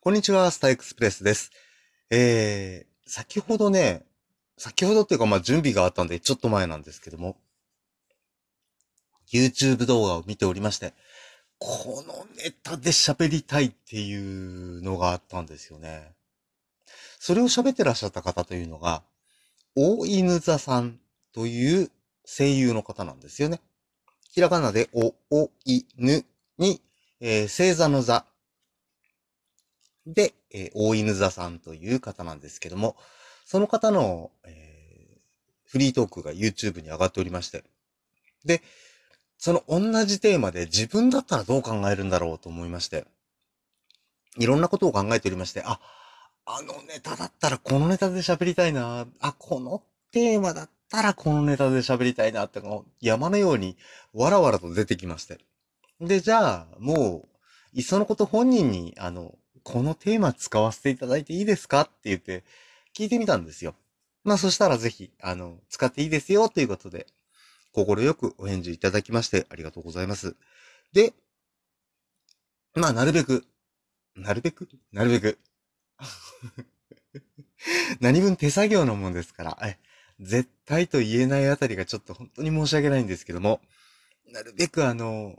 こんにちは、スターエクスプレスです。えー、先ほどね、先ほどっていうかまあ準備があったんでちょっと前なんですけども、YouTube 動画を見ておりまして、このネタで喋りたいっていうのがあったんですよね。それを喋ってらっしゃった方というのが、大犬座さんという声優の方なんですよね。ひらがなでお、お、い、ぬに、えー、星座の座で、えー、大犬座さんという方なんですけども、その方の、えー、フリートークが YouTube に上がっておりまして、で、その同じテーマで自分だったらどう考えるんだろうと思いまして、いろんなことを考えておりまして、あ、あのネタだったらこのネタで喋りたいな、あ、このテーマだったらこのネタで喋りたいなって、山のようにわらわらと出てきまして。で、じゃあ、もう、いっそのこと本人に、あの、このテーマ使わせていただいていいですか？って言って聞いてみたんですよ。まあそしたらぜひ、あの、使っていいですよということで、心よくお返事いただきましてありがとうございます。で、まあなるべく、なるべく？なるべく？何分手作業のもんですから、絶対と言えないあたりがちょっと本当に申し訳ないんですけども、なるべくあの、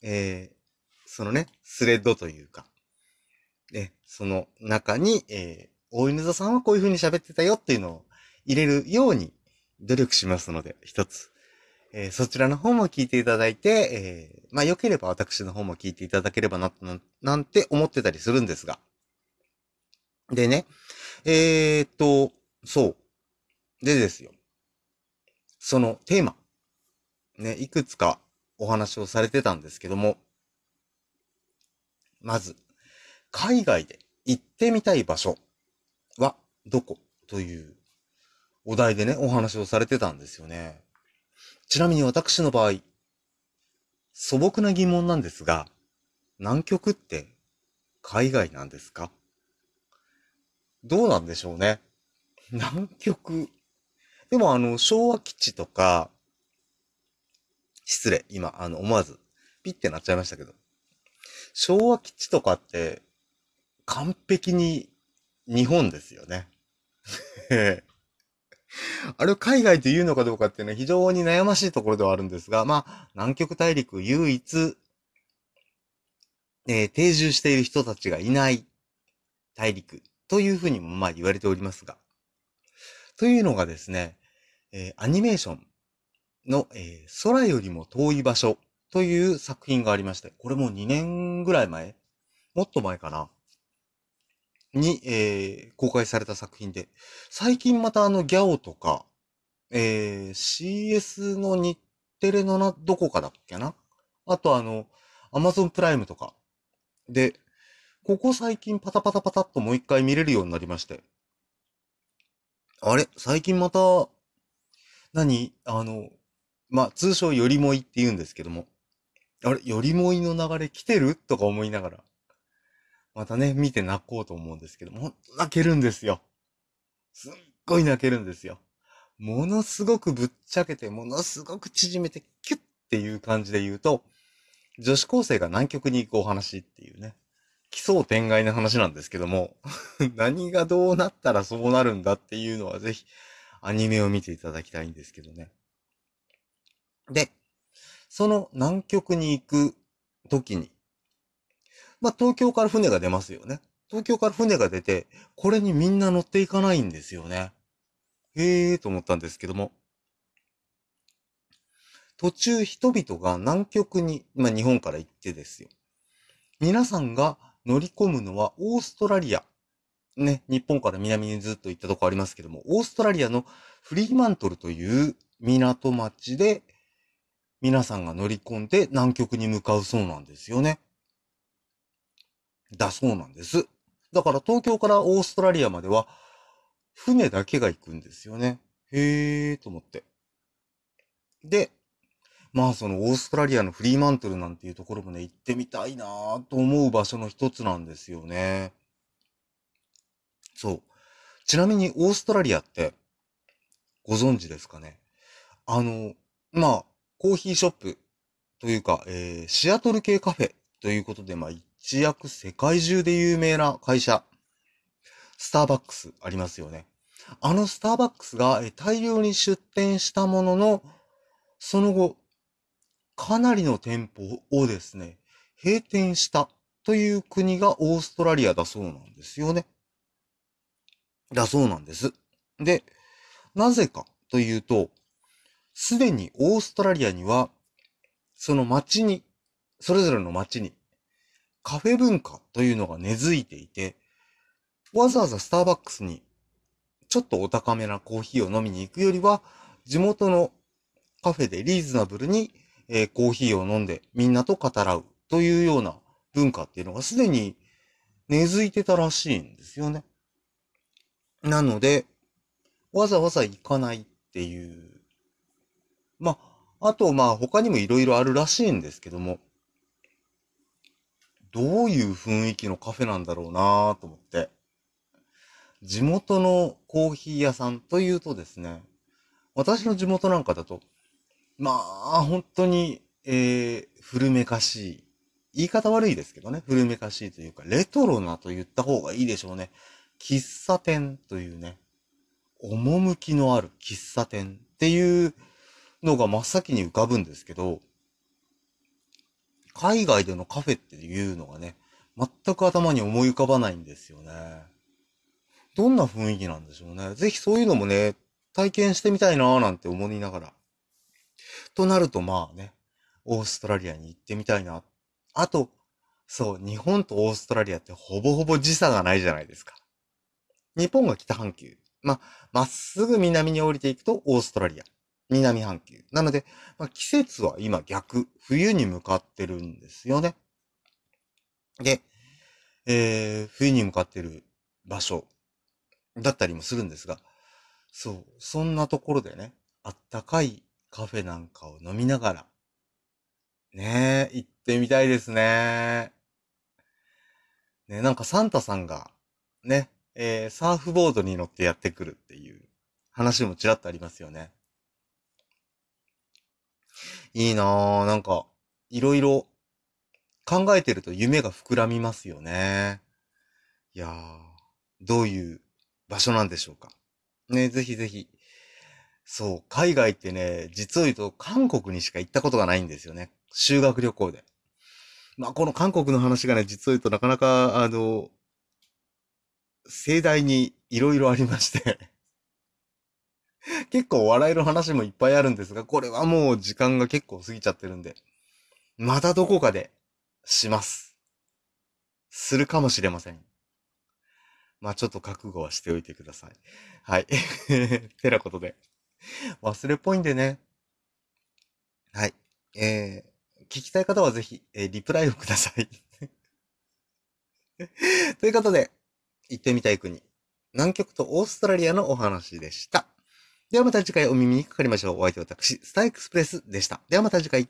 えー、そのね、スレッドというか、ね、その中に、えー、大犬座さんはこういう風に喋ってたよっていうのを入れるように努力しますので、一つ。えー、そちらの方も聞いていただいて、えー、まあ良ければ私の方も聞いていただければな、なんて思ってたりするんですが。でね、えー、っと、そう。でですよ。そのテーマ。ね、いくつかお話をされてたんですけども、まず、海外で行ってみたい場所はどこ？というお題でね、お話をされてたんですよね。ちなみに私の場合、素朴な疑問なんですが、南極って海外なんですか？どうなんでしょうね。南極。でもあの、昭和基地とか、失礼、今、あの、思わず、ピッてなっちゃいましたけど。昭和基地とかって、完璧に日本ですよね。あれを海外と言うのかどうかっていうのは非常に悩ましいところではあるんですが、まあ、南極大陸唯一、えー、定住している人たちがいない大陸というふうにもまあ言われておりますが、というのがですね、えー、アニメーションの、えー、空よりも遠い場所という作品がありまして、これも2年ぐらい前もっと前かなに、えー、公開された作品で、最近またあのギャオとか、えー、CS の日テレのな、どこかだっけな？あとあの、アマゾンプライムとか。で、ここ最近パタパタパタっともう一回見れるようになりまして。あれ？最近また、何？あの、まあ、通称よりもいって言うんですけども。あれ？よりもいの流れ来てる？とか思いながら。またね、見て泣こうと思うんですけど、ほんと泣けるんですよ。すっごい泣けるんですよ。ものすごくぶっちゃけて、ものすごく縮めて、キュッっていう感じで言うと、女子高生が南極に行くお話っていうね、奇想天外な話なんですけども、何がどうなったらそうなるんだっていうのはぜひ、アニメを見ていただきたいんですけどね。で、その南極に行く時に、まあ、東京から船が出ますよね。東京から船が出て、これにみんな乗っていかないんですよね。へえーと思ったんですけども。途中人々が南極に、まあ、日本から行ってですよ。皆さんが乗り込むのはオーストラリア。ね、日本から南にずっと行ったとこありますけども、オーストラリアのフリーマントルという港町で皆さんが乗り込んで南極に向かうそうなんですよね。だそうなんです。だから東京からオーストラリアまでは、船だけが行くんですよね。へえーと思って。で、まあそのオーストラリアのフリーマントルなんていうところもね、行ってみたいなと思う場所の一つなんですよね。そう。ちなみにオーストラリアって、ご存知ですかね？あの、まあ、コーヒーショップというか、えー、シアトル系カフェということで、まあ、一躍世界中で有名な会社、スターバックスありますよね。あのスターバックスが大量に出店したものの、その後、かなりの店舗をですね、閉店したという国がオーストラリアだそうなんですよね。だそうなんです。で、なぜかというと、すでにオーストラリアには、その街に、それぞれの街に、カフェ文化というのが根付いていて、わざわざスターバックスに、ちょっとお高めなコーヒーを飲みに行くよりは、地元のカフェでリーズナブルに、えー、コーヒーを飲んでみんなと語らうというような文化っていうのがすでに根付いてたらしいんですよね。なので、わざわざ行かないっていう。まあ、あとまあ他にも色々あるらしいんですけども、どういう雰囲気のカフェなんだろうなと思って。地元のコーヒー屋さんというとですね、私の地元なんかだと、まあ、本当に、えー、古めかしい。言い方悪いですけどね、古めかしいというか、レトロなと言った方がいいでしょうね。喫茶店というね、趣のある喫茶店っていうのが真っ先に浮かぶんですけど、海外でのカフェっていうのがね、全く頭に思い浮かばないんですよね。どんな雰囲気なんでしょうね。ぜひそういうのもね、体験してみたいなーなんて思いながら。となるとまあね、オーストラリアに行ってみたいな。あと、そう、日本とオーストラリアってほぼほぼ時差がないじゃないですか。日本が北半球。ま、まっすぐ南に降りていくとオーストラリア。南半球。なので、まあ、季節は今逆。冬に向かってるんですよね。で、えー、冬に向かってる場所だったりもするんですが、そう、そんなところでね、あったかいカフェなんかを飲みながら、ねえ、行ってみたいですね。ね、なんかサンタさんが、ね、えー、サーフボードに乗ってやってくるっていう話もちらっとありますよね。いいなぁ。なんか、いろいろ考えてると夢が膨らみますよね。いやー、どういう場所なんでしょうか。ね、ぜひぜひ。そう、海外ってね、実を言うと韓国にしか行ったことがないんですよね。修学旅行で。まあ、この韓国の話がね、実を言うとなかなか、あの、盛大にいろいろありまして 結構笑える話もいっぱいあるんですが、これはもう時間が結構過ぎちゃってるんで、またどこかでします。するかもしれません。まあちょっと覚悟はしておいてください。はい。てなことで。忘れっぽいんでね。はい。えー、聞きたい方はぜひ、えー、リプライをください。ということで、行ってみたい国、南極とオーストラリアのお話でした。ではまた次回お耳にかかりましょう。お相手は私、スターエクスプレスでした。ではまた次回。